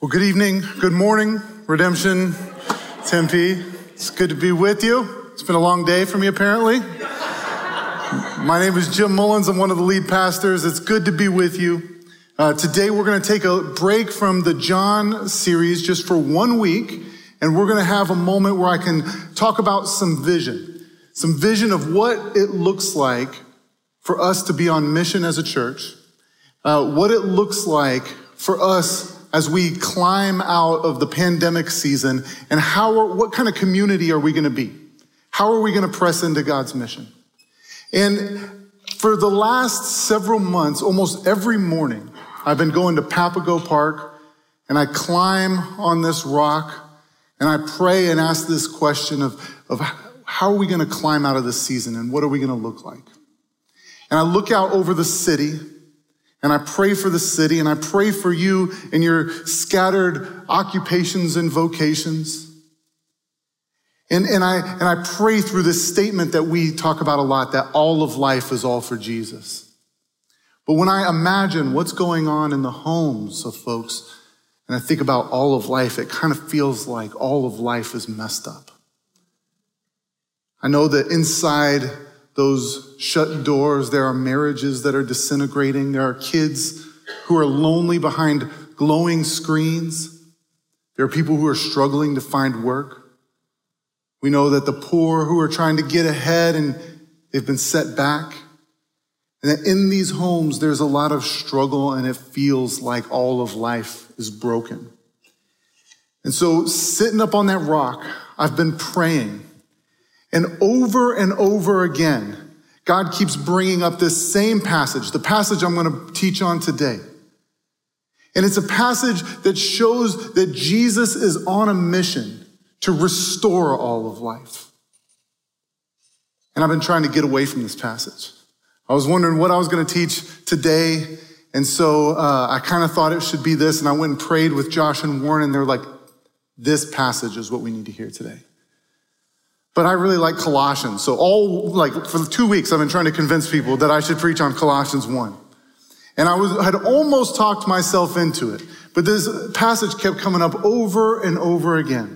Well, good evening, good morning, Redemption Tempe. It's good to be with you. It's been a long day for me, apparently. My name is Jim Mullins. I'm one of the lead pastors. It's good to be with you. Uh, today, we're going to take a break from the John series just for one week, and we're going to have a moment where I can talk about some vision, some vision of what it looks like for us to be on mission as a church, uh, what it looks like for us as we climb out of the pandemic season and how are, what kind of community are we going to be? How are we going to press into God's mission? And for the last several months, almost every morning, I've been going to Papago Park and I climb on this rock and I pray and ask this question of, of how are we going to climb out of this season and what are we going to look like? And I look out over the city and I pray for the city and I pray for you in your scattered occupations and vocations. And, and, I, and I pray through this statement that we talk about a lot that all of life is all for Jesus. But when I imagine what's going on in the homes of folks, and I think about all of life, it kind of feels like all of life is messed up. I know that inside those shut doors. There are marriages that are disintegrating. There are kids who are lonely behind glowing screens. There are people who are struggling to find work. We know that the poor who are trying to get ahead and they've been set back. And that in these homes, there's a lot of struggle and it feels like all of life is broken. And so sitting up on that rock, I've been praying and over and over again, God keeps bringing up this same passage, the passage I'm going to teach on today. And it's a passage that shows that Jesus is on a mission to restore all of life. And I've been trying to get away from this passage. I was wondering what I was going to teach today. And so uh, I kind of thought it should be this. And I went and prayed with Josh and Warren, and they're like, this passage is what we need to hear today but I really like Colossians. So all like for two weeks, I've been trying to convince people that I should preach on Colossians 1. And I was, had almost talked myself into it, but this passage kept coming up over and over again.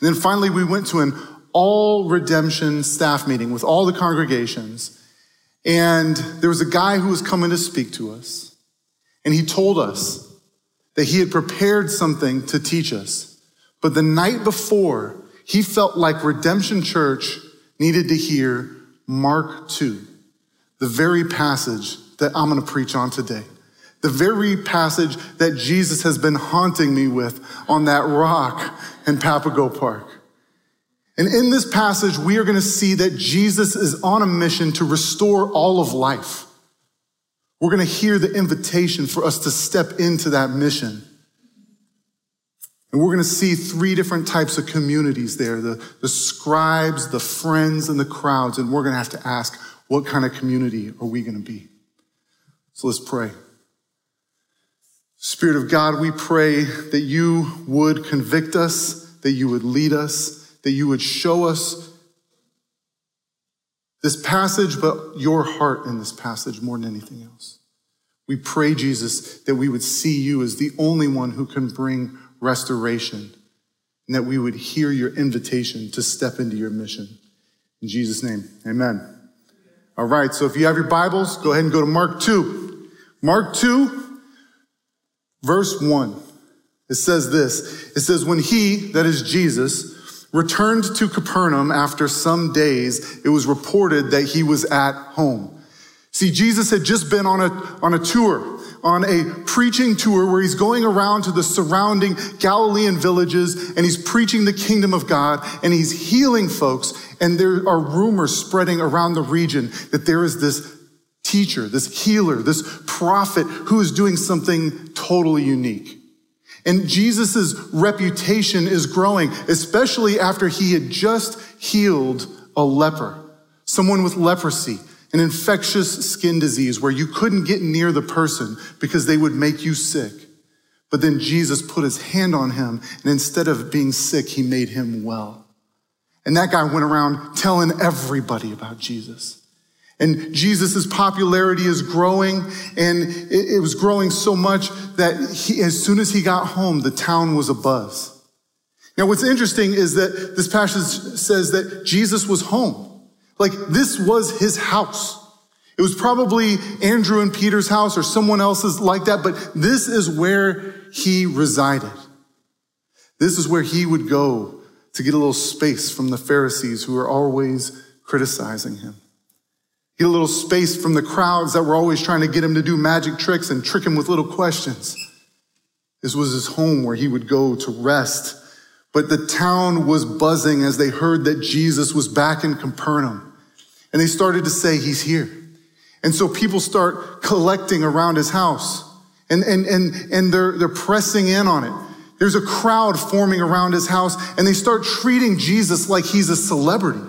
And then finally we went to an all redemption staff meeting with all the congregations. And there was a guy who was coming to speak to us. And he told us that he had prepared something to teach us. But the night before, he felt like Redemption Church needed to hear Mark 2, the very passage that I'm going to preach on today. The very passage that Jesus has been haunting me with on that rock in Papago Park. And in this passage, we are going to see that Jesus is on a mission to restore all of life. We're going to hear the invitation for us to step into that mission. And we're going to see three different types of communities there the, the scribes, the friends, and the crowds. And we're going to have to ask, what kind of community are we going to be? So let's pray. Spirit of God, we pray that you would convict us, that you would lead us, that you would show us this passage, but your heart in this passage more than anything else. We pray, Jesus, that we would see you as the only one who can bring restoration, and that we would hear your invitation to step into your mission. In Jesus' name, amen. All right, so if you have your Bibles, go ahead and go to Mark 2. Mark 2, verse 1. It says this It says, When he, that is Jesus, returned to Capernaum after some days, it was reported that he was at home. See, Jesus had just been on a, on a tour on a preaching tour where he's going around to the surrounding Galilean villages and he's preaching the kingdom of God and he's healing folks. And there are rumors spreading around the region that there is this teacher, this healer, this prophet who is doing something totally unique. And Jesus' reputation is growing, especially after he had just healed a leper, someone with leprosy an infectious skin disease where you couldn't get near the person because they would make you sick. But then Jesus put his hand on him, and instead of being sick, he made him well. And that guy went around telling everybody about Jesus. And Jesus' popularity is growing, and it, it was growing so much that he, as soon as he got home, the town was abuzz. Now, what's interesting is that this passage says that Jesus was home. Like, this was his house. It was probably Andrew and Peter's house or someone else's like that, but this is where he resided. This is where he would go to get a little space from the Pharisees who were always criticizing him. Get a little space from the crowds that were always trying to get him to do magic tricks and trick him with little questions. This was his home where he would go to rest. But the town was buzzing as they heard that Jesus was back in Capernaum. And they started to say, He's here. And so people start collecting around his house and, and, and, and they're, they're pressing in on it. There's a crowd forming around his house and they start treating Jesus like he's a celebrity.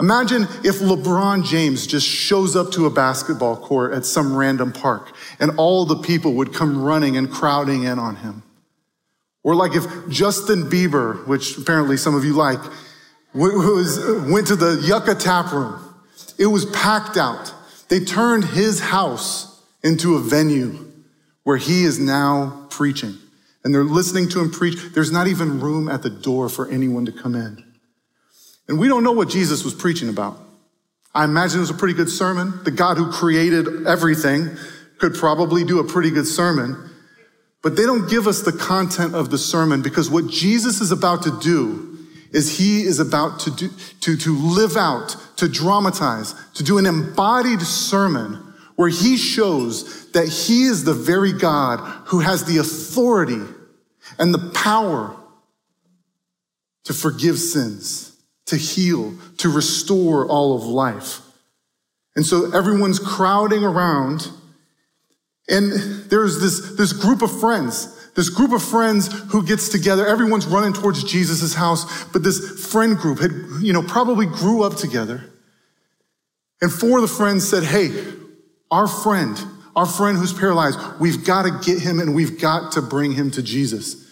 Imagine if LeBron James just shows up to a basketball court at some random park and all the people would come running and crowding in on him. Or like if Justin Bieber, which apparently some of you like, was, went to the Yucca tap room. It was packed out. They turned his house into a venue where he is now preaching. And they're listening to him preach. There's not even room at the door for anyone to come in. And we don't know what Jesus was preaching about. I imagine it was a pretty good sermon. The God who created everything could probably do a pretty good sermon. But they don't give us the content of the sermon because what Jesus is about to do is he is about to do, to, to live out, to dramatize, to do an embodied sermon where he shows that he is the very God who has the authority and the power to forgive sins to heal, to restore all of life. And so everyone's crowding around, and there's this, this group of friends, this group of friends who gets together. Everyone's running towards Jesus' house, but this friend group had, you know, probably grew up together. And four of the friends said, Hey, our friend, our friend who's paralyzed, we've got to get him and we've got to bring him to Jesus.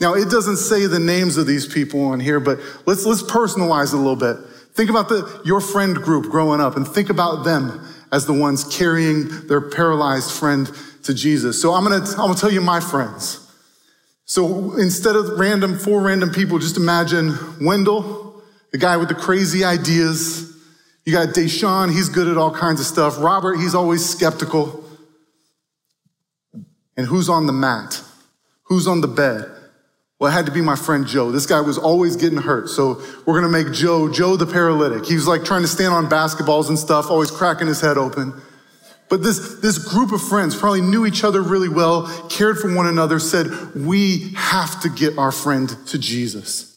Now, it doesn't say the names of these people on here, but let's, let's personalize it a little bit. Think about the, your friend group growing up and think about them as the ones carrying their paralyzed friend to Jesus. So I'm to, I'm to tell you my friends. So instead of random, four random people, just imagine Wendell, the guy with the crazy ideas. You got Deshaun, he's good at all kinds of stuff. Robert, he's always skeptical. And who's on the mat? Who's on the bed? Well, it had to be my friend Joe. This guy was always getting hurt. So we're going to make Joe, Joe the paralytic. He was like trying to stand on basketballs and stuff, always cracking his head open. But this, this group of friends probably knew each other really well, cared for one another, said, we have to get our friend to Jesus.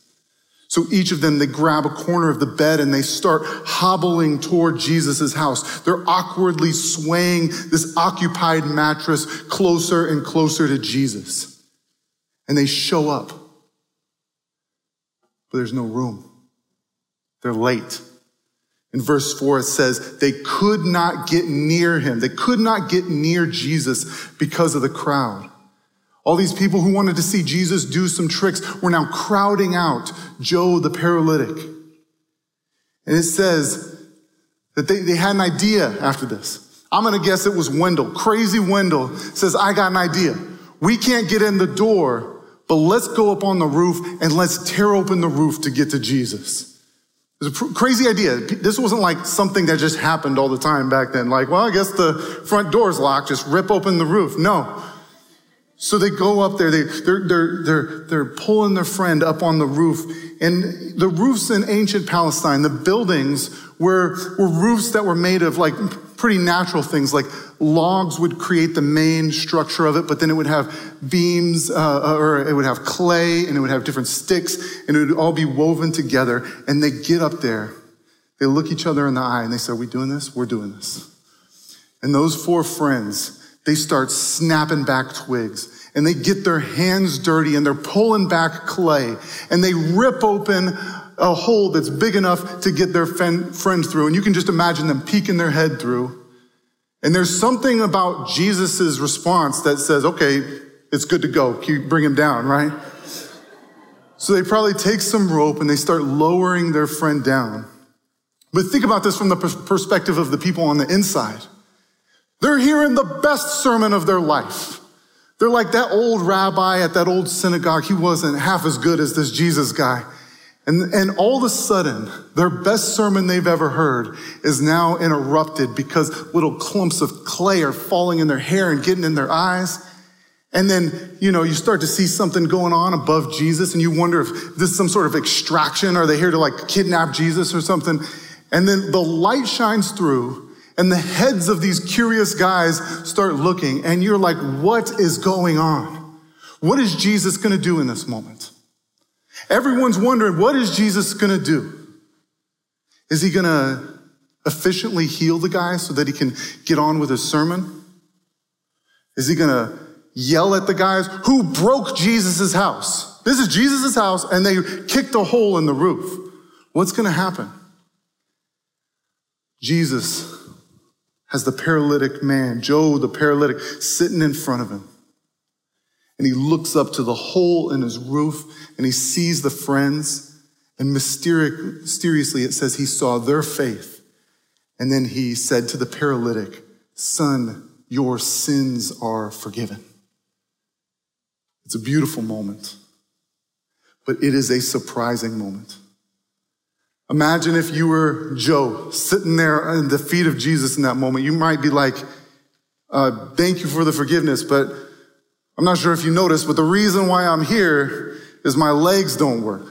So each of them, they grab a corner of the bed and they start hobbling toward Jesus' house. They're awkwardly swaying this occupied mattress closer and closer to Jesus and they show up, but there's no room. They're late. In verse 4, it says they could not get near him. They could not get near Jesus because of the crowd. All these people who wanted to see Jesus do some tricks were now crowding out Joe the paralytic. And it says that they, they had an idea after this. I'm going to guess it was Wendell. Crazy Wendell says, I got an idea. We can't get in the door but let's go up on the roof and let's tear open the roof to get to Jesus. It's a crazy idea. This wasn't like something that just happened all the time back then. Like, well, I guess the front door's locked, just rip open the roof. No. So they go up there, they, they're, they're, they're, they're pulling their friend up on the roof. And the roofs in ancient Palestine, the buildings were, were roofs that were made of like pretty natural things like logs would create the main structure of it, but then it would have beams, uh, or it would have clay, and it would have different sticks, and it would all be woven together. And they get up there, they look each other in the eye, and they say, Are we doing this? We're doing this. And those four friends, they start snapping back twigs and they get their hands dirty and they're pulling back clay and they rip open a hole that's big enough to get their friend through. And you can just imagine them peeking their head through. And there's something about Jesus' response that says, okay, it's good to go. Keep, bring him down, right? So they probably take some rope and they start lowering their friend down. But think about this from the perspective of the people on the inside. They're hearing the best sermon of their life. They're like that old rabbi at that old synagogue. He wasn't half as good as this Jesus guy. And, and all of a sudden, their best sermon they've ever heard is now interrupted because little clumps of clay are falling in their hair and getting in their eyes. And then, you know, you start to see something going on above Jesus and you wonder if this is some sort of extraction. Are they here to like kidnap Jesus or something? And then the light shines through and the heads of these curious guys start looking, and you're like, what is going on? What is Jesus gonna do in this moment? Everyone's wondering, what is Jesus gonna do? Is he gonna efficiently heal the guy so that he can get on with his sermon? Is he gonna yell at the guys who broke Jesus' house? This is Jesus' house, and they kicked a hole in the roof. What's gonna happen? Jesus has the paralytic man, Joe the paralytic, sitting in front of him. And he looks up to the hole in his roof and he sees the friends. And mysteriously, it says he saw their faith. And then he said to the paralytic, Son, your sins are forgiven. It's a beautiful moment, but it is a surprising moment. Imagine if you were Joe sitting there in the feet of Jesus in that moment. You might be like, uh, thank you for the forgiveness, but I'm not sure if you noticed, but the reason why I'm here is my legs don't work.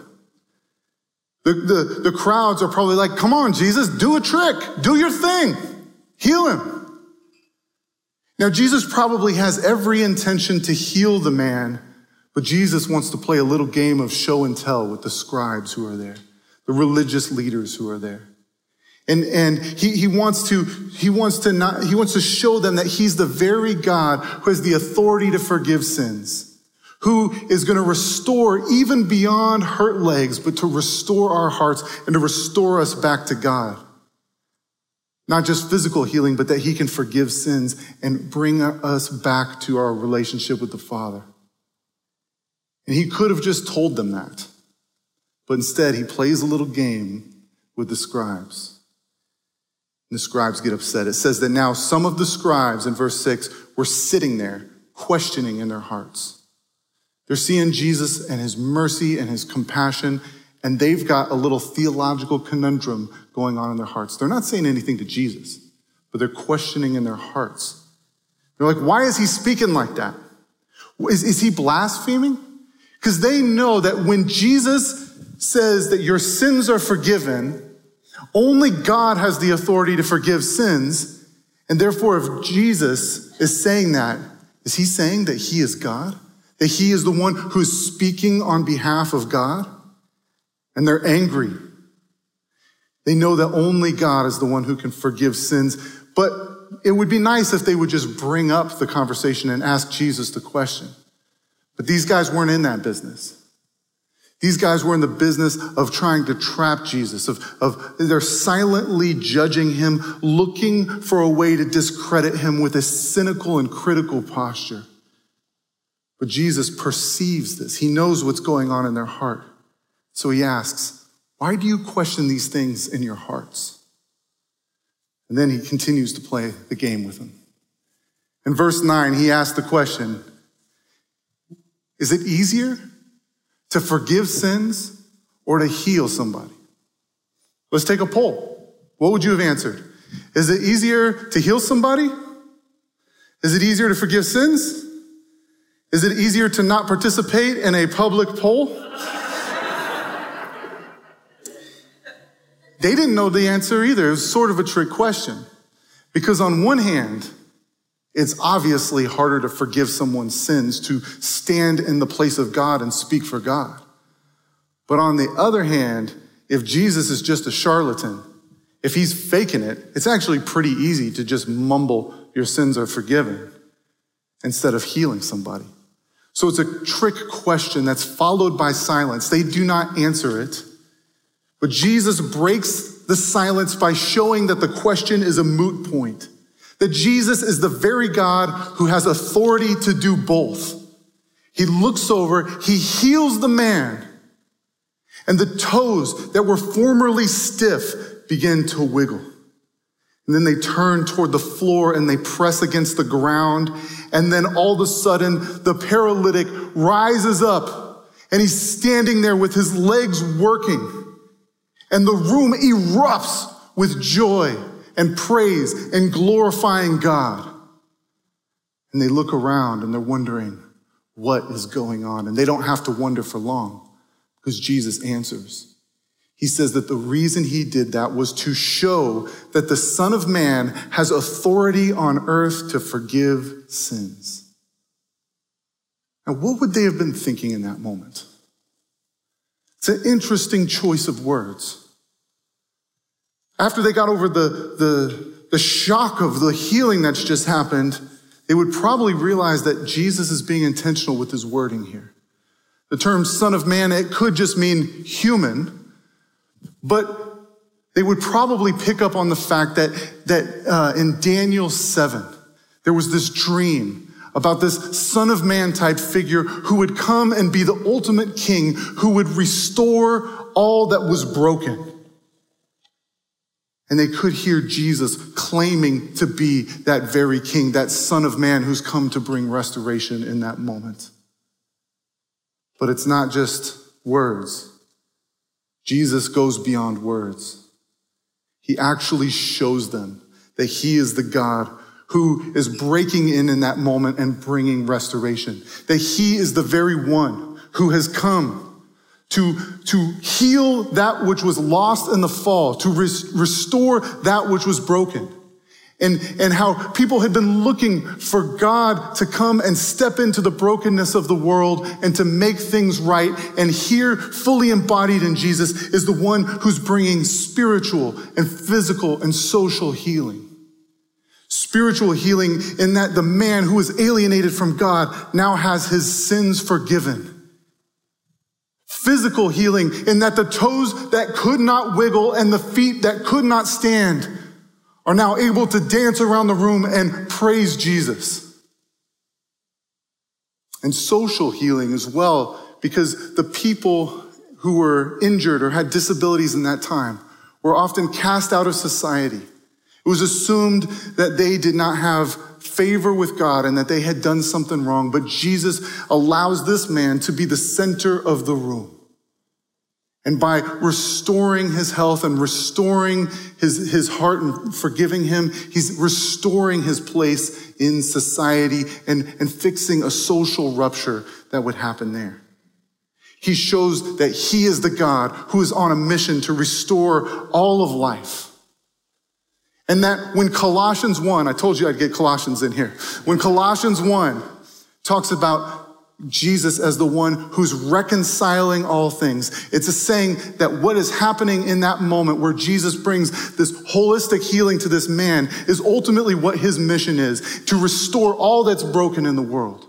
The, the, the crowds are probably like, come on, Jesus, do a trick, do your thing, heal him. Now, Jesus probably has every intention to heal the man, but Jesus wants to play a little game of show and tell with the scribes who are there the religious leaders who are there. And, and he, he wants to, he wants to not, he wants to show them that he's the very God who has the authority to forgive sins, who is going to restore even beyond hurt legs, but to restore our hearts and to restore us back to God. Not just physical healing, but that he can forgive sins and bring us back to our relationship with the Father. And he could have just told them that. But instead, he plays a little game with the scribes. The scribes get upset. It says that now some of the scribes in verse 6 were sitting there, questioning in their hearts. They're seeing Jesus and his mercy and his compassion, and they've got a little theological conundrum going on in their hearts. They're not saying anything to Jesus, but they're questioning in their hearts. They're like, why is he speaking like that? Is, is he blaspheming? Because they know that when Jesus says that your sins are forgiven, only God has the authority to forgive sins. And therefore, if Jesus is saying that, is he saying that he is God? That he is the one who's speaking on behalf of God? And they're angry. They know that only God is the one who can forgive sins. But it would be nice if they would just bring up the conversation and ask Jesus the question. But these guys weren't in that business. These guys were in the business of trying to trap Jesus, of, of they're silently judging him, looking for a way to discredit him with a cynical and critical posture. But Jesus perceives this. He knows what's going on in their heart. So he asks, Why do you question these things in your hearts? And then he continues to play the game with them. In verse 9, he asks the question Is it easier to forgive sins or to heal somebody? Let's take a poll. What would you have answered? Is it easier to heal somebody? Is it easier to forgive sins? Is it easier to not participate in a public poll? they didn't know the answer either. It was sort of a trick question. Because on one hand, it's obviously harder to forgive someone's sins, to stand in the place of God and speak for God. But on the other hand, if Jesus is just a charlatan, if he's faking it, it's actually pretty easy to just mumble, your sins are forgiven, instead of healing somebody. So it's a trick question that's followed by silence. They do not answer it. But Jesus breaks the silence by showing that the question is a moot point. That Jesus is the very God who has authority to do both. He looks over, he heals the man, and the toes that were formerly stiff begin to wiggle. And then they turn toward the floor and they press against the ground. And then all of a sudden, the paralytic rises up and he's standing there with his legs working. And the room erupts with joy and praise and glorifying God. And they look around and they're wondering what is going on. And they don't have to wonder for long because Jesus answers. He says that the reason he did that was to show that the Son of Man has authority on earth to forgive sins. Now, what would they have been thinking in that moment? It's an interesting choice of words. After they got over the, the, the shock of the healing that's just happened, they would probably realize that Jesus is being intentional with his wording here. The term Son of Man, it could just mean human, but they would probably pick up on the fact that, that uh, in Daniel 7, there was this dream about this son of man type figure who would come and be the ultimate king who would restore all that was broken. And they could hear Jesus claiming to be that very king, that son of man who's come to bring restoration in that moment. But it's not just words. Jesus goes beyond words. He actually shows them that he is the God who is breaking in in that moment and bringing restoration. That he is the very one who has come to, to heal that which was lost in the fall, to res- restore that which was broken and, and how people had been looking for God to come and step into the brokenness of the world and to make things right. And here, fully embodied in Jesus, is the one who's bringing spiritual and physical and social healing. Spiritual healing in that the man who was alienated from God now has his sins forgiven. Physical healing in that the toes that could not wiggle and the feet that could not stand are now able to dance around the room and praise Jesus. And social healing as well, because the people who were injured or had disabilities in that time were often cast out of society. It was assumed that they did not have favor with God and that they had done something wrong, but Jesus allows this man to be the center of the room. And by restoring his health and restoring his, his heart and forgiving him, he's restoring his place in society and, and fixing a social rupture that would happen there. He shows that he is the God who is on a mission to restore all of life. And that when Colossians 1, I told you I'd get Colossians in here. When Colossians 1 talks about Jesus as the one who's reconciling all things. It's a saying that what is happening in that moment where Jesus brings this holistic healing to this man is ultimately what his mission is to restore all that's broken in the world.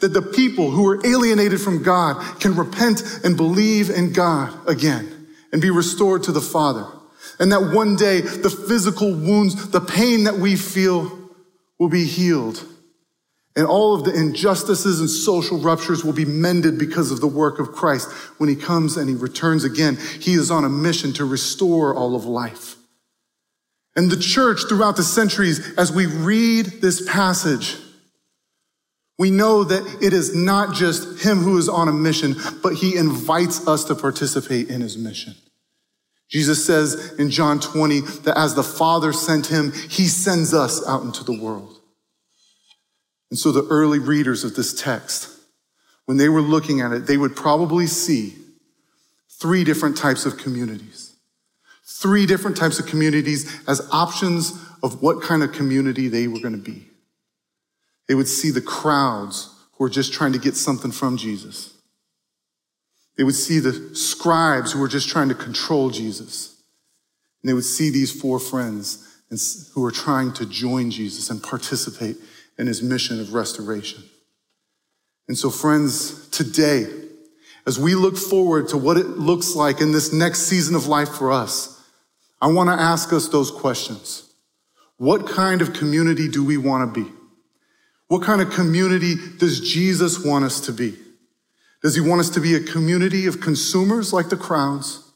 That the people who are alienated from God can repent and believe in God again and be restored to the Father. And that one day the physical wounds, the pain that we feel will be healed and all of the injustices and social ruptures will be mended because of the work of Christ. When he comes and he returns again, he is on a mission to restore all of life. And the church throughout the centuries, as we read this passage, we know that it is not just him who is on a mission, but he invites us to participate in his mission. Jesus says in John 20 that as the Father sent him, he sends us out into the world. And so the early readers of this text, when they were looking at it, they would probably see three different types of communities. Three different types of communities as options of what kind of community they were going to be. They would see the crowds who were just trying to get something from Jesus. They would see the scribes who were just trying to control Jesus. And they would see these four friends who were trying to join Jesus and participate and his mission of restoration. And so, friends, today, as we look forward to what it looks like in this next season of life for us, I want to ask us those questions. What kind of community do we want to be? What kind of community does Jesus want us to be? Does he want us to be a community of consumers like the crowds,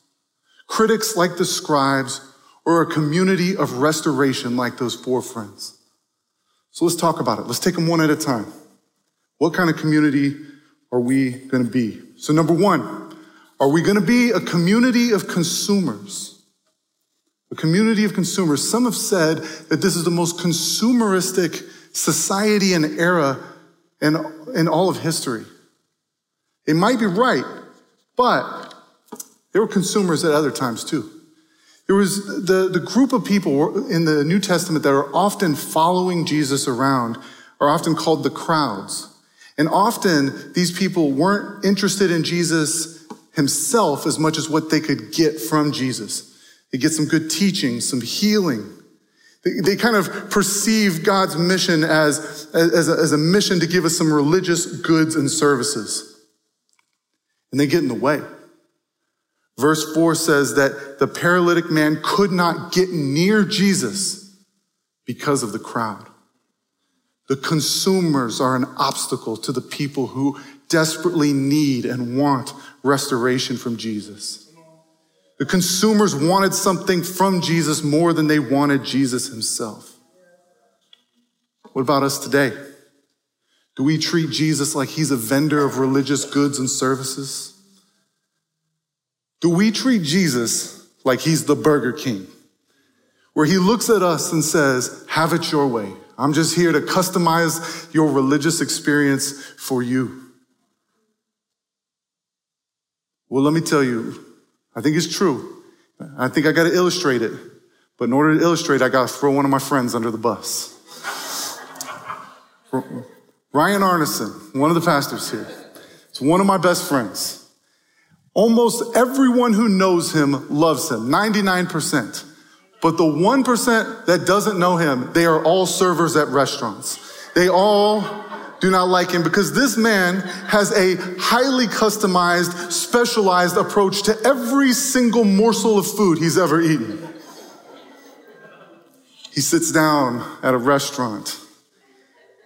critics like the scribes, or a community of restoration like those four friends? So let's talk about it. Let's take them one at a time. What kind of community are we going to be? So, number one, are we going to be a community of consumers? A community of consumers. Some have said that this is the most consumeristic society and era in, in all of history. It might be right, but there were consumers at other times too. There was the, the group of people in the New Testament that are often following Jesus around are often called the crowds. And often these people weren't interested in Jesus himself as much as what they could get from Jesus. They get some good teaching, some healing. They, they kind of perceive God's mission as, as, a, as a mission to give us some religious goods and services. And they get in the way. Verse 4 says that the paralytic man could not get near Jesus because of the crowd. The consumers are an obstacle to the people who desperately need and want restoration from Jesus. The consumers wanted something from Jesus more than they wanted Jesus himself. What about us today? Do we treat Jesus like he's a vendor of religious goods and services? Do we treat Jesus like he's the Burger King, where he looks at us and says, Have it your way. I'm just here to customize your religious experience for you. Well, let me tell you, I think it's true. I think I got to illustrate it. But in order to illustrate, I got to throw one of my friends under the bus. Ryan Arneson, one of the pastors here. It's one of my best friends. Almost everyone who knows him loves him, 99%. But the 1% that doesn't know him, they are all servers at restaurants. They all do not like him because this man has a highly customized, specialized approach to every single morsel of food he's ever eaten. He sits down at a restaurant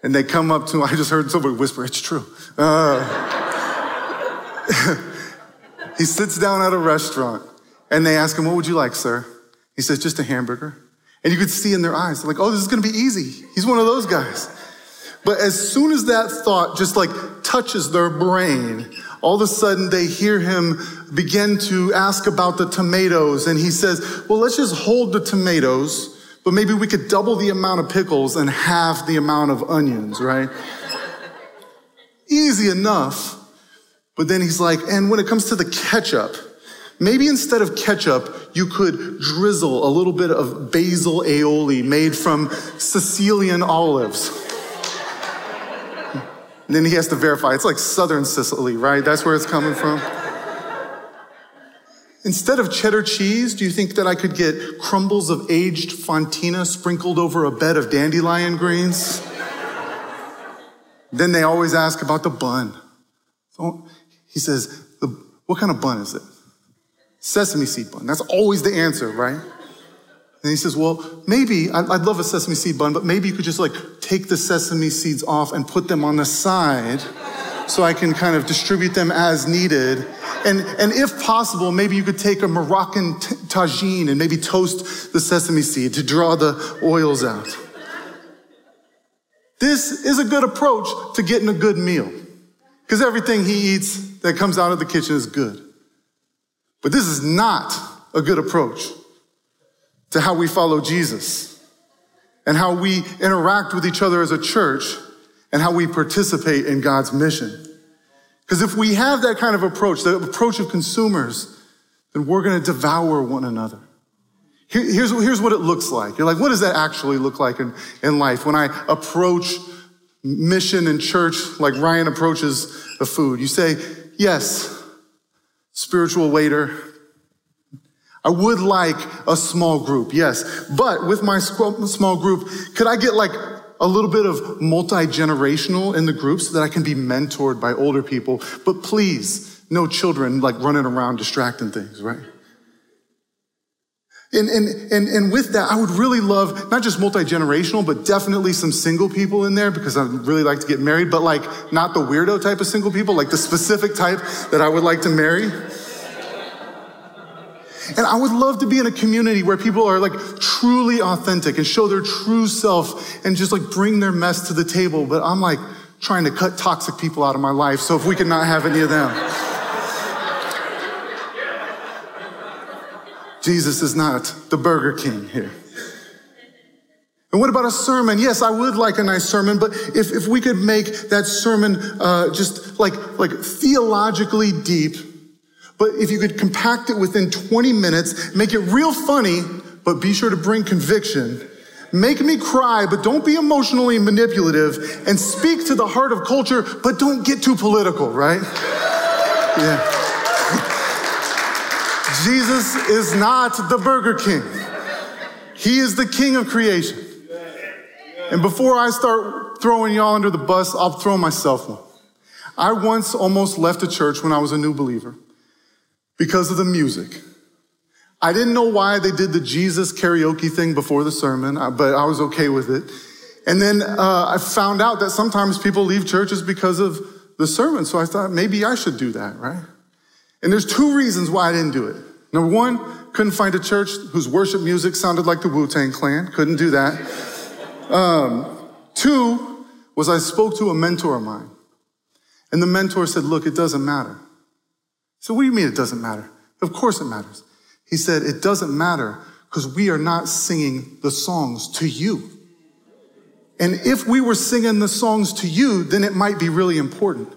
and they come up to him. I just heard somebody whisper, it's true. Uh, He sits down at a restaurant and they ask him, What would you like, sir? He says, Just a hamburger. And you could see in their eyes, like, Oh, this is gonna be easy. He's one of those guys. But as soon as that thought just like touches their brain, all of a sudden they hear him begin to ask about the tomatoes. And he says, Well, let's just hold the tomatoes, but maybe we could double the amount of pickles and half the amount of onions, right? Easy enough. But then he's like, and when it comes to the ketchup, maybe instead of ketchup, you could drizzle a little bit of basil aioli made from Sicilian olives. And then he has to verify. It's like southern Sicily, right? That's where it's coming from. Instead of cheddar cheese, do you think that I could get crumbles of aged fontina sprinkled over a bed of dandelion greens? then they always ask about the bun. So he says, What kind of bun is it? Sesame seed bun. That's always the answer, right? And he says, Well, maybe I'd love a sesame seed bun, but maybe you could just like take the sesame seeds off and put them on the side so I can kind of distribute them as needed. And, and if possible, maybe you could take a Moroccan t- tagine and maybe toast the sesame seed to draw the oils out. This is a good approach to getting a good meal. Because everything he eats that comes out of the kitchen is good. But this is not a good approach to how we follow Jesus and how we interact with each other as a church and how we participate in God's mission. Because if we have that kind of approach, the approach of consumers, then we're going to devour one another. here's, here's what it looks like. You're like, what does that actually look like in, in life when I approach mission and church like Ryan approaches the food. You say, yes, spiritual waiter. I would like a small group, yes. But with my small group, could I get like a little bit of multi-generational in the group so that I can be mentored by older people? But please, no children like running around distracting things, right? And, and, and, and with that, I would really love not just multi generational, but definitely some single people in there because I'd really like to get married, but like not the weirdo type of single people, like the specific type that I would like to marry. And I would love to be in a community where people are like truly authentic and show their true self and just like bring their mess to the table. But I'm like trying to cut toxic people out of my life. So if we could not have any of them. Jesus is not the Burger King here. And what about a sermon? Yes, I would like a nice sermon, but if, if we could make that sermon uh, just like, like theologically deep, but if you could compact it within 20 minutes, make it real funny, but be sure to bring conviction. Make me cry, but don't be emotionally manipulative, and speak to the heart of culture, but don't get too political, right? Yeah. Jesus is not the Burger King. He is the King of creation. And before I start throwing y'all under the bus, I'll throw myself one. I once almost left a church when I was a new believer because of the music. I didn't know why they did the Jesus karaoke thing before the sermon, but I was okay with it. And then uh, I found out that sometimes people leave churches because of the sermon. So I thought maybe I should do that, right? And there's two reasons why I didn't do it. Number one, couldn't find a church whose worship music sounded like the Wu Tang Clan. Couldn't do that. Um, two was I spoke to a mentor of mine. And the mentor said, Look, it doesn't matter. So, what do you mean it doesn't matter? Of course it matters. He said, It doesn't matter because we are not singing the songs to you. And if we were singing the songs to you, then it might be really important.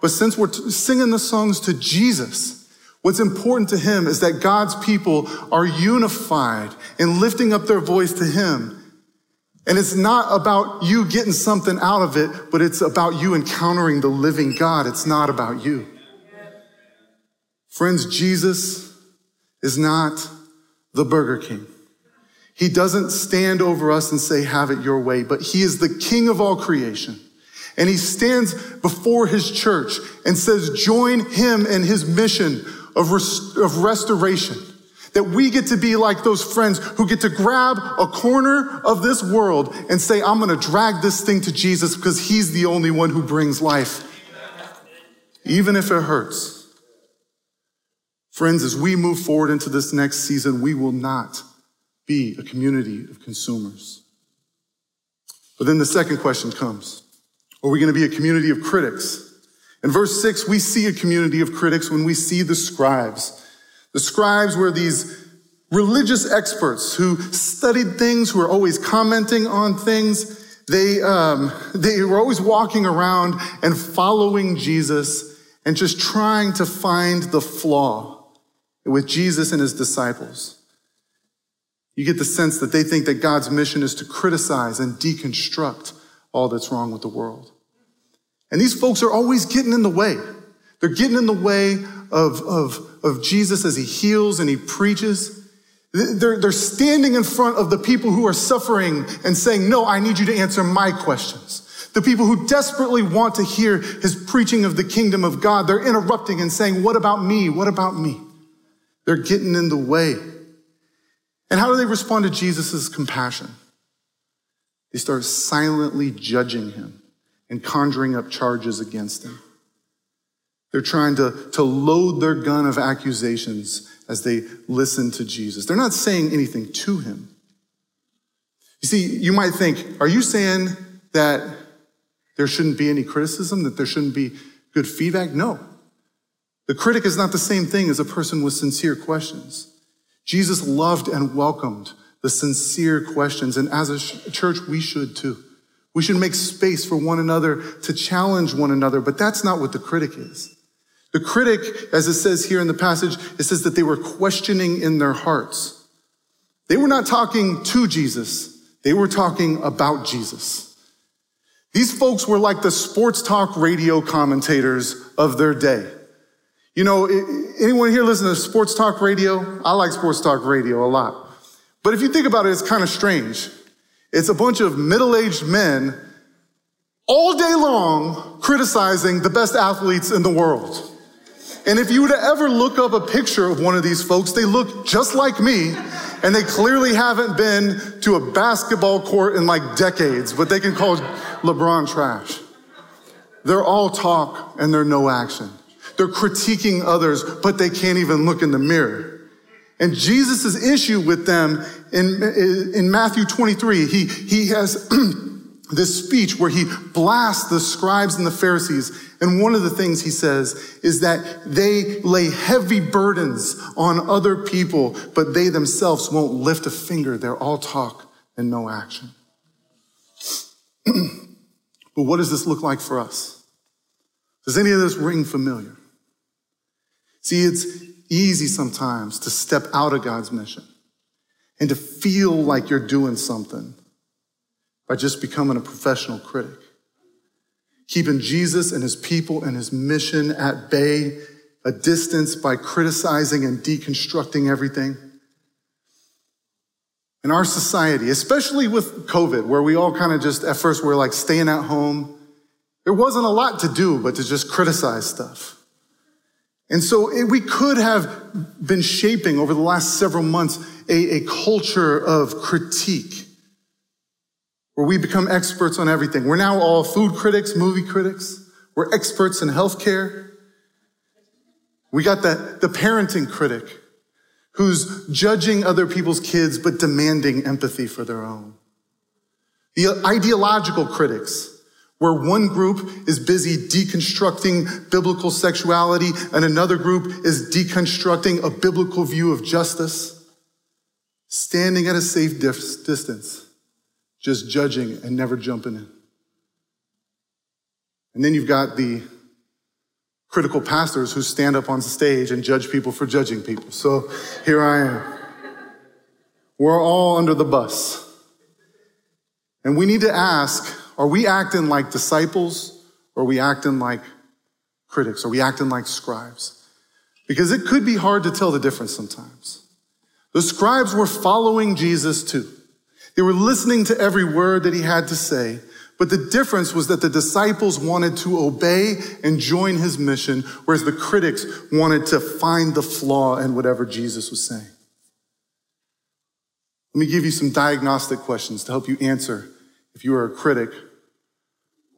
But since we're t- singing the songs to Jesus, what's important to him is that God's people are unified in lifting up their voice to him and it's not about you getting something out of it, but it's about you encountering the living God. It's not about you. Friends, Jesus is not the Burger King. He doesn't stand over us and say, have it your way, but he is the king of all creation. And he stands before his church and says, join him in his mission of, rest- of restoration. That we get to be like those friends who get to grab a corner of this world and say, I'm going to drag this thing to Jesus because he's the only one who brings life, even if it hurts. Friends, as we move forward into this next season, we will not be a community of consumers. But then the second question comes Are we going to be a community of critics? In verse six, we see a community of critics when we see the scribes. The scribes were these religious experts who studied things, who were always commenting on things. They, um, they were always walking around and following Jesus and just trying to find the flaw with Jesus and his disciples. You get the sense that they think that God's mission is to criticize and deconstruct all that's wrong with the world. And these folks are always getting in the way. They're getting in the way of, of, of Jesus as he heals and he preaches. They're, they're standing in front of the people who are suffering and saying, No, I need you to answer my questions. The people who desperately want to hear his preaching of the kingdom of God, they're interrupting and saying, What about me? What about me? They're getting in the way. And how do they respond to Jesus' compassion? They start silently judging him and conjuring up charges against him. They're trying to, to load their gun of accusations as they listen to Jesus. They're not saying anything to him. You see, you might think, are you saying that there shouldn't be any criticism, that there shouldn't be good feedback? No. The critic is not the same thing as a person with sincere questions. Jesus loved and welcomed the sincere questions, and as a church, we should too. We should make space for one another to challenge one another, but that's not what the critic is. The critic, as it says here in the passage, it says that they were questioning in their hearts. They were not talking to Jesus. They were talking about Jesus. These folks were like the sports talk radio commentators of their day. You know, anyone here listen to sports talk radio? I like sports talk radio a lot. But if you think about it, it's kind of strange. It's a bunch of middle-aged men all day long criticizing the best athletes in the world. And if you were to ever look up a picture of one of these folks, they look just like me, and they clearly haven't been to a basketball court in like decades, but they can call LeBron trash. They're all talk and they're no action. They're critiquing others, but they can't even look in the mirror. And Jesus' issue with them in, in Matthew 23, he, he has this speech where he blasts the scribes and the Pharisees. And one of the things he says is that they lay heavy burdens on other people, but they themselves won't lift a finger. They're all talk and no action. but what does this look like for us? Does any of this ring familiar? See, it's easy sometimes to step out of God's mission and to feel like you're doing something by just becoming a professional critic. Keeping Jesus and his people and his mission at bay, a distance by criticizing and deconstructing everything. In our society, especially with COVID, where we all kind of just at first were like staying at home, there wasn't a lot to do but to just criticize stuff. And so it, we could have been shaping over the last several months a, a culture of critique where we become experts on everything. We're now all food critics, movie critics. We're experts in healthcare. We got the, the parenting critic who's judging other people's kids but demanding empathy for their own. The ideological critics where one group is busy deconstructing biblical sexuality and another group is deconstructing a biblical view of justice, standing at a safe distance, just judging and never jumping in. And then you've got the critical pastors who stand up on stage and judge people for judging people. So here I am. We're all under the bus. And we need to ask are we acting like disciples or are we acting like critics? Are we acting like scribes? Because it could be hard to tell the difference sometimes. The scribes were following Jesus too. They were listening to every word that he had to say. But the difference was that the disciples wanted to obey and join his mission, whereas the critics wanted to find the flaw in whatever Jesus was saying. Let me give you some diagnostic questions to help you answer if you are a critic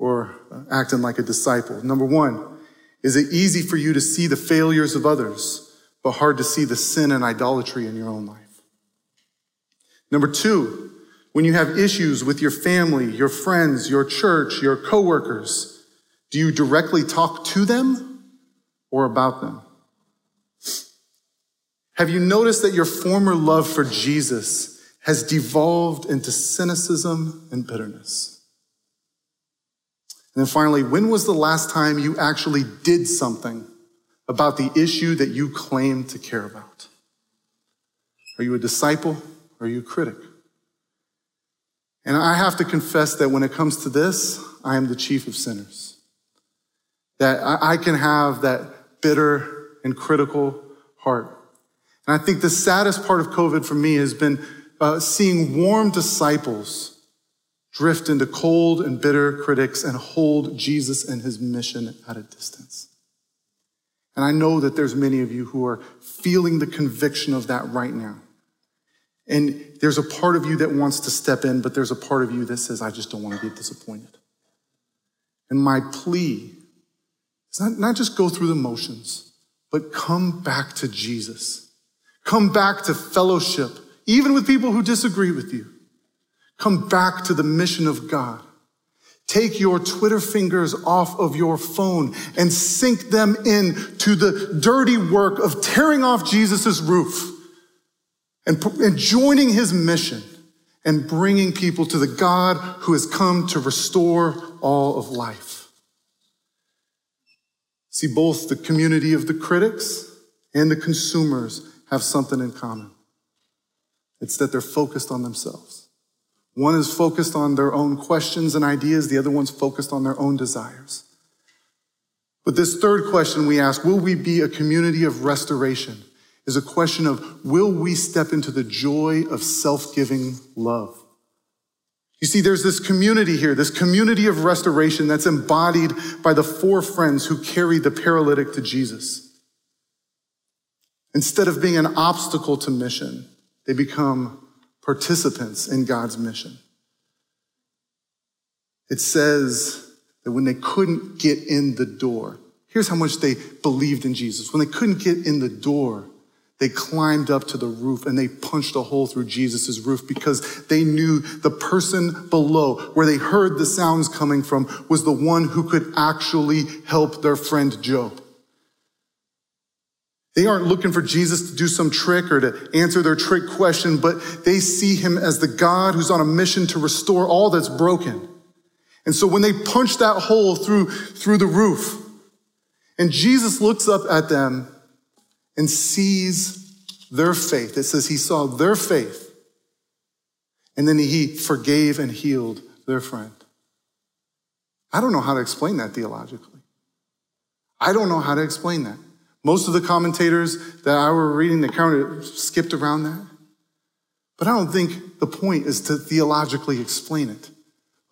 or acting like a disciple. Number one, is it easy for you to see the failures of others, but hard to see the sin and idolatry in your own life? Number two, when you have issues with your family, your friends, your church, your coworkers, do you directly talk to them or about them? Have you noticed that your former love for Jesus has devolved into cynicism and bitterness? And then finally, when was the last time you actually did something about the issue that you claim to care about? Are you a disciple or are you a critic? And I have to confess that when it comes to this, I am the chief of sinners. That I can have that bitter and critical heart. And I think the saddest part of COVID for me has been uh, seeing warm disciples drift into cold and bitter critics and hold Jesus and his mission at a distance. And I know that there's many of you who are feeling the conviction of that right now. And there's a part of you that wants to step in, but there's a part of you that says, I just don't want to get disappointed. And my plea is not, not just go through the motions, but come back to Jesus. Come back to fellowship, even with people who disagree with you. Come back to the mission of God. Take your Twitter fingers off of your phone and sink them in to the dirty work of tearing off Jesus' roof and, and joining his mission and bringing people to the God who has come to restore all of life. See, both the community of the critics and the consumers have something in common. It's that they're focused on themselves. One is focused on their own questions and ideas, the other one's focused on their own desires. But this third question we ask, will we be a community of restoration, is a question of will we step into the joy of self giving love? You see, there's this community here, this community of restoration that's embodied by the four friends who carry the paralytic to Jesus. Instead of being an obstacle to mission, they become participants in God's mission. It says that when they couldn't get in the door, here's how much they believed in Jesus. When they couldn't get in the door, They climbed up to the roof and they punched a hole through Jesus' roof because they knew the person below, where they heard the sounds coming from, was the one who could actually help their friend Job. They aren't looking for Jesus to do some trick or to answer their trick question, but they see him as the God who's on a mission to restore all that's broken. And so when they punch that hole through, through the roof, and Jesus looks up at them and sees their faith. It says he saw their faith and then he forgave and healed their friend. I don't know how to explain that theologically. I don't know how to explain that. Most of the commentators that I were reading, they kind of skipped around that. But I don't think the point is to theologically explain it.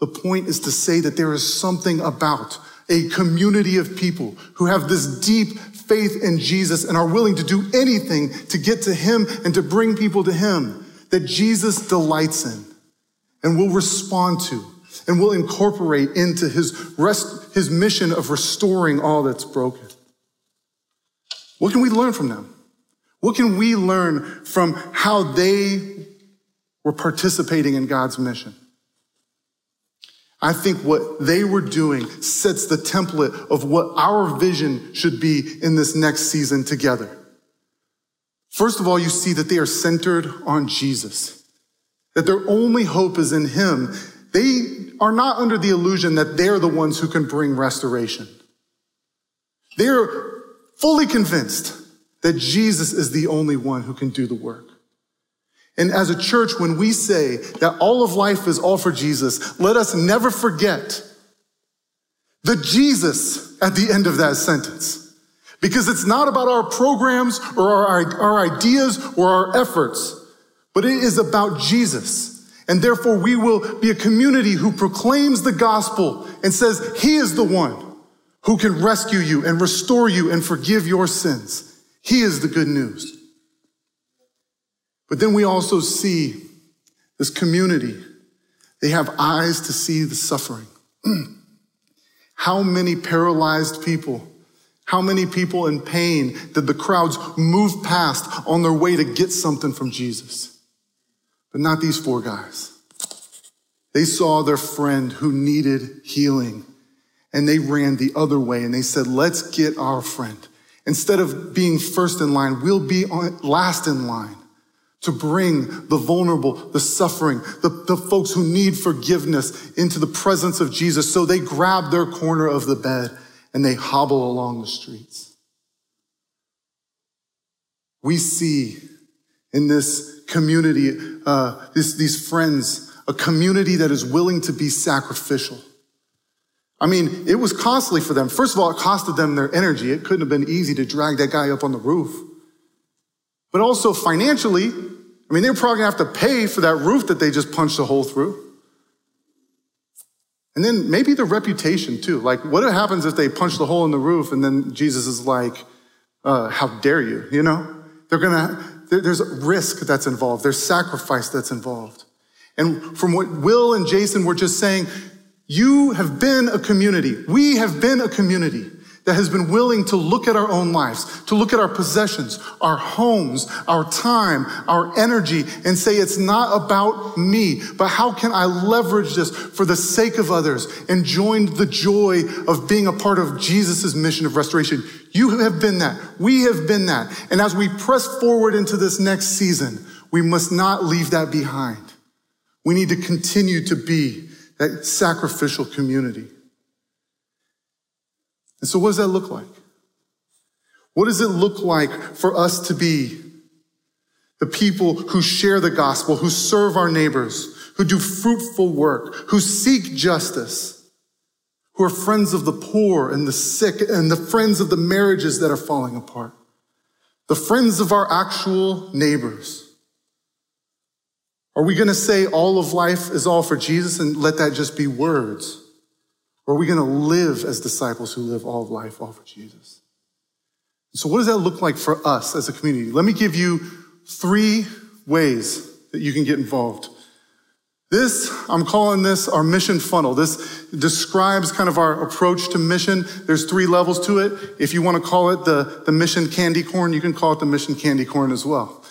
The point is to say that there is something about a community of people who have this deep faith in Jesus and are willing to do anything to get to Him and to bring people to Him that Jesus delights in and will respond to and will incorporate into His, rest, his mission of restoring all that's broken. What can we learn from them? What can we learn from how they were participating in God's mission? I think what they were doing sets the template of what our vision should be in this next season together. First of all, you see that they are centered on Jesus, that their only hope is in Him. They are not under the illusion that they're the ones who can bring restoration. They're fully convinced that Jesus is the only one who can do the work. And as a church, when we say that all of life is all for Jesus, let us never forget the Jesus at the end of that sentence. Because it's not about our programs or our, our ideas or our efforts, but it is about Jesus. And therefore, we will be a community who proclaims the gospel and says, He is the one who can rescue you and restore you and forgive your sins. He is the good news. But then we also see this community. They have eyes to see the suffering. how many paralyzed people, how many people in pain did the crowds move past on their way to get something from Jesus? But not these four guys. They saw their friend who needed healing and they ran the other way and they said, let's get our friend. Instead of being first in line, we'll be last in line to bring the vulnerable, the suffering, the, the folks who need forgiveness into the presence of Jesus. So they grab their corner of the bed and they hobble along the streets. We see in this community, uh, this, these friends, a community that is willing to be sacrificial. I mean, it was costly for them. First of all, it costed them their energy. It couldn't have been easy to drag that guy up on the roof. But also financially, I mean, they're probably gonna have to pay for that roof that they just punched a hole through. And then maybe the reputation too. Like, what happens if they punch the hole in the roof and then Jesus is like, uh, how dare you? You know? They're gonna, there's risk that's involved, there's sacrifice that's involved. And from what Will and Jason were just saying, you have been a community. We have been a community that has been willing to look at our own lives, to look at our possessions, our homes, our time, our energy, and say, it's not about me, but how can I leverage this for the sake of others and join the joy of being a part of Jesus' mission of restoration? You have been that. We have been that. And as we press forward into this next season, we must not leave that behind. We need to continue to be that sacrificial community. And so, what does that look like? What does it look like for us to be the people who share the gospel, who serve our neighbors, who do fruitful work, who seek justice, who are friends of the poor and the sick, and the friends of the marriages that are falling apart, the friends of our actual neighbors? Are we going to say all of life is all for Jesus and let that just be words? Or are we going to live as disciples who live all of life all for Jesus? So, what does that look like for us as a community? Let me give you three ways that you can get involved. This, I'm calling this our mission funnel. This describes kind of our approach to mission. There's three levels to it. If you want to call it the, the mission candy corn, you can call it the mission candy corn as well.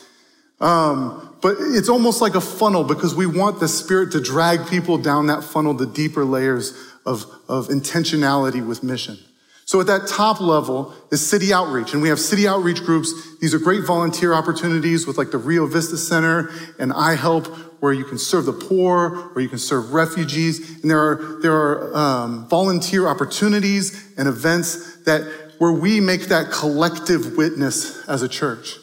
Um, but it's almost like a funnel because we want the Spirit to drag people down that funnel, to deeper layers of, of intentionality with mission. So at that top level is city outreach, and we have city outreach groups. These are great volunteer opportunities with like the Rio Vista Center and iHelp, where you can serve the poor, where you can serve refugees, and there are there are um, volunteer opportunities and events that where we make that collective witness as a church.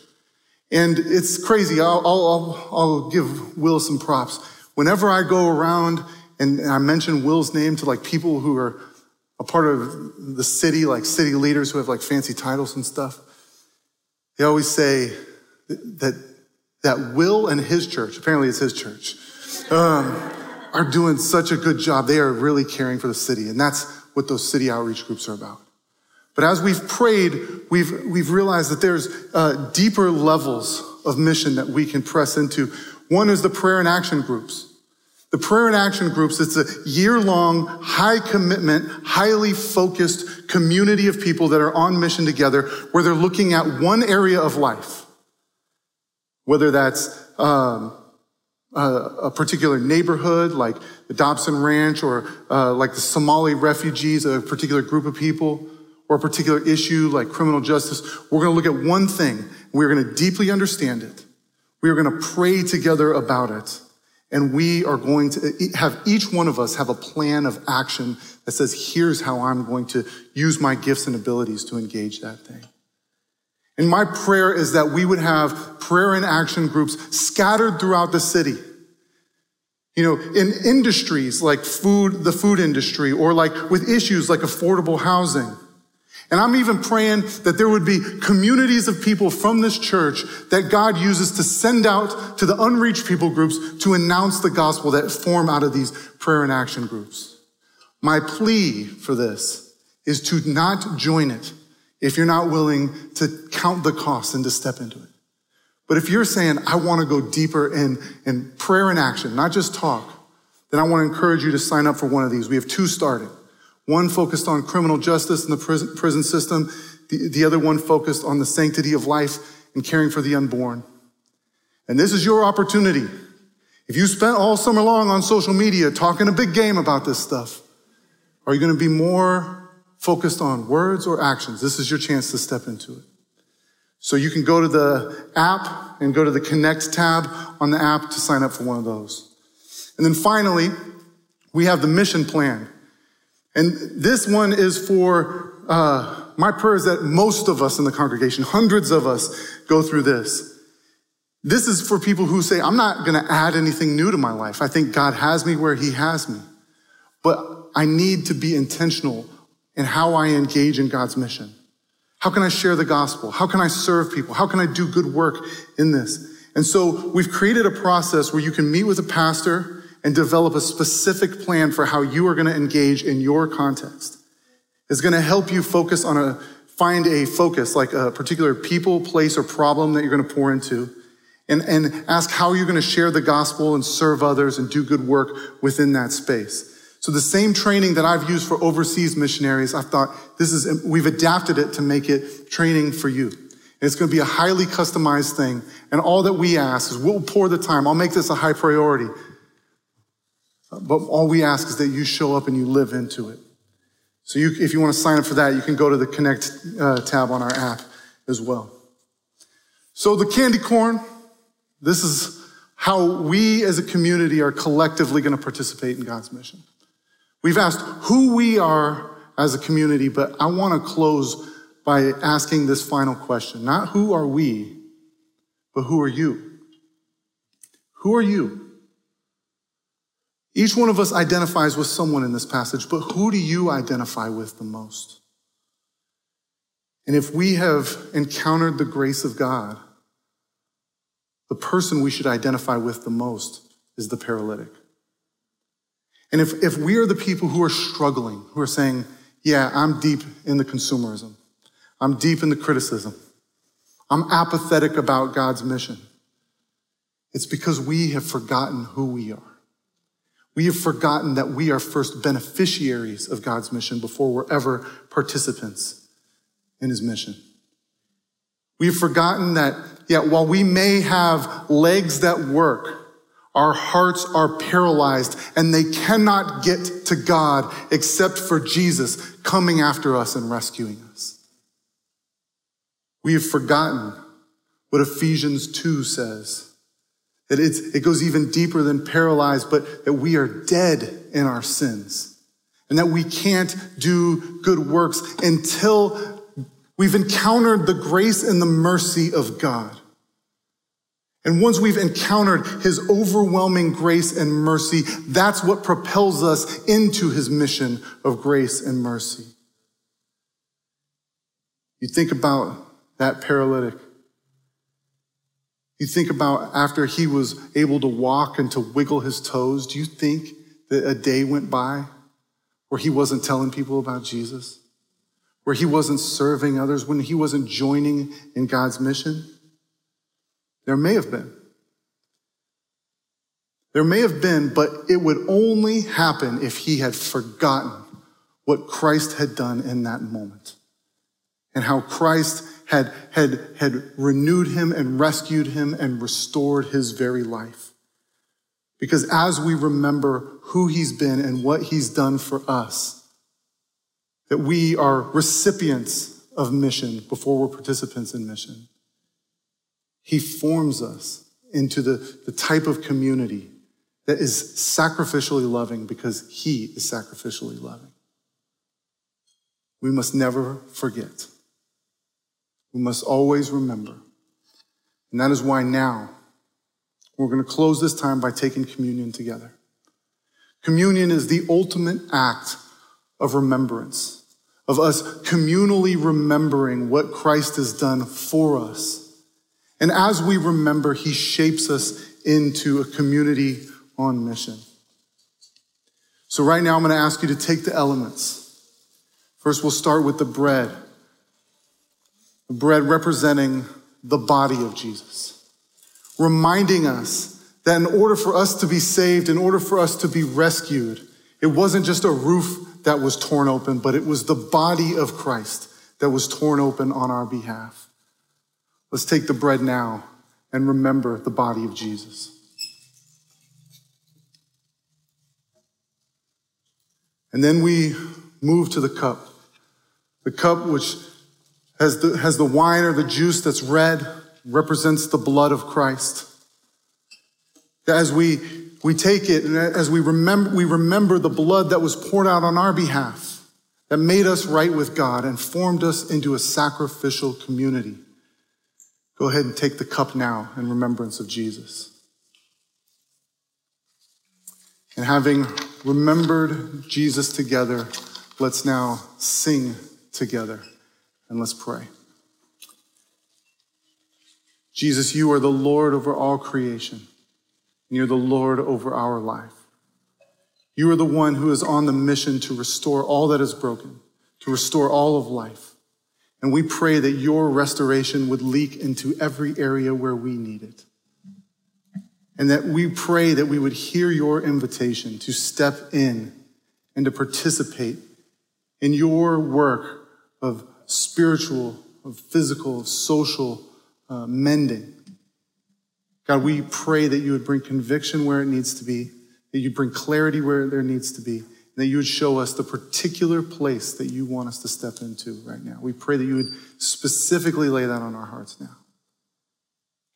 And it's crazy. I'll, I'll, I'll give Will some props. Whenever I go around and I mention Will's name to like people who are a part of the city, like city leaders who have like fancy titles and stuff, they always say that, that Will and his church, apparently it's his church, um, are doing such a good job. They are really caring for the city. And that's what those city outreach groups are about. But as we've prayed, we've, we've realized that there's uh, deeper levels of mission that we can press into. One is the prayer and action groups. The prayer and action groups, it's a year long, high commitment, highly focused community of people that are on mission together where they're looking at one area of life. Whether that's um, a, a, particular neighborhood like the Dobson Ranch or uh, like the Somali refugees, a particular group of people, or a particular issue like criminal justice. We're going to look at one thing. We're going to deeply understand it. We are going to pray together about it. And we are going to have each one of us have a plan of action that says, here's how I'm going to use my gifts and abilities to engage that thing. And my prayer is that we would have prayer and action groups scattered throughout the city. You know, in industries like food, the food industry, or like with issues like affordable housing and I'm even praying that there would be communities of people from this church that God uses to send out to the unreached people groups to announce the gospel that form out of these prayer and action groups. My plea for this is to not join it if you're not willing to count the cost and to step into it. But if you're saying, I want to go deeper in, in prayer and action, not just talk, then I want to encourage you to sign up for one of these. We have two starting. One focused on criminal justice in the prison, system, the, the other one focused on the sanctity of life and caring for the unborn. And this is your opportunity. If you spent all summer long on social media talking a big game about this stuff, are you going to be more focused on words or actions? This is your chance to step into it. So you can go to the app and go to the Connect tab on the app to sign up for one of those. And then finally, we have the mission plan. And this one is for uh, my prayer is that most of us in the congregation, hundreds of us, go through this. This is for people who say, I'm not going to add anything new to my life. I think God has me where He has me. But I need to be intentional in how I engage in God's mission. How can I share the gospel? How can I serve people? How can I do good work in this? And so we've created a process where you can meet with a pastor and develop a specific plan for how you are going to engage in your context. It's going to help you focus on a, find a focus, like a particular people, place, or problem that you're going to pour into, and, and ask how you're going to share the gospel and serve others and do good work within that space. So the same training that I've used for overseas missionaries, I thought this is, we've adapted it to make it training for you. And it's going to be a highly customized thing. And all that we ask is we'll pour the time. I'll make this a high priority. But all we ask is that you show up and you live into it. So you, if you want to sign up for that, you can go to the Connect uh, tab on our app as well. So the candy corn, this is how we as a community are collectively going to participate in God's mission. We've asked who we are as a community, but I want to close by asking this final question. Not who are we, but who are you? Who are you? Each one of us identifies with someone in this passage, but who do you identify with the most? And if we have encountered the grace of God, the person we should identify with the most is the paralytic. And if, if we are the people who are struggling, who are saying, yeah, I'm deep in the consumerism, I'm deep in the criticism, I'm apathetic about God's mission, it's because we have forgotten who we are. We have forgotten that we are first beneficiaries of God's mission before we're ever participants in his mission. We've forgotten that, yeah, while we may have legs that work, our hearts are paralyzed and they cannot get to God except for Jesus coming after us and rescuing us. We have forgotten what Ephesians 2 says. That it goes even deeper than paralyzed, but that we are dead in our sins and that we can't do good works until we've encountered the grace and the mercy of God. And once we've encountered his overwhelming grace and mercy, that's what propels us into his mission of grace and mercy. You think about that paralytic. You think about after he was able to walk and to wiggle his toes, do you think that a day went by where he wasn't telling people about Jesus? Where he wasn't serving others, when he wasn't joining in God's mission? There may have been. There may have been, but it would only happen if he had forgotten what Christ had done in that moment and how Christ had, had, had renewed him and rescued him and restored his very life. Because as we remember who he's been and what he's done for us, that we are recipients of mission before we're participants in mission. He forms us into the, the type of community that is sacrificially loving because He is sacrificially loving. We must never forget. We must always remember. And that is why now we're going to close this time by taking communion together. Communion is the ultimate act of remembrance, of us communally remembering what Christ has done for us and as we remember, he shapes us into a community on mission. So, right now, I'm going to ask you to take the elements. First, we'll start with the bread. Bread representing the body of Jesus, reminding us that in order for us to be saved, in order for us to be rescued, it wasn't just a roof that was torn open, but it was the body of Christ that was torn open on our behalf. Let's take the bread now and remember the body of Jesus. And then we move to the cup. The cup, which has the, has the wine or the juice that's red, represents the blood of Christ. As we, we take it and as we remember, we remember the blood that was poured out on our behalf, that made us right with God and formed us into a sacrificial community. Go ahead and take the cup now in remembrance of Jesus. And having remembered Jesus together, let's now sing together and let's pray. Jesus, you are the Lord over all creation, and you're the Lord over our life. You are the one who is on the mission to restore all that is broken, to restore all of life. And we pray that your restoration would leak into every area where we need it. And that we pray that we would hear your invitation to step in and to participate in your work of spiritual, of physical, of social uh, mending. God, we pray that you would bring conviction where it needs to be, that you bring clarity where there needs to be, that you would show us the particular place that you want us to step into right now. We pray that you would specifically lay that on our hearts now.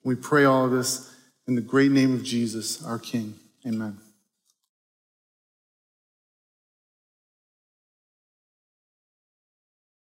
We pray all of this in the great name of Jesus, our King. Amen.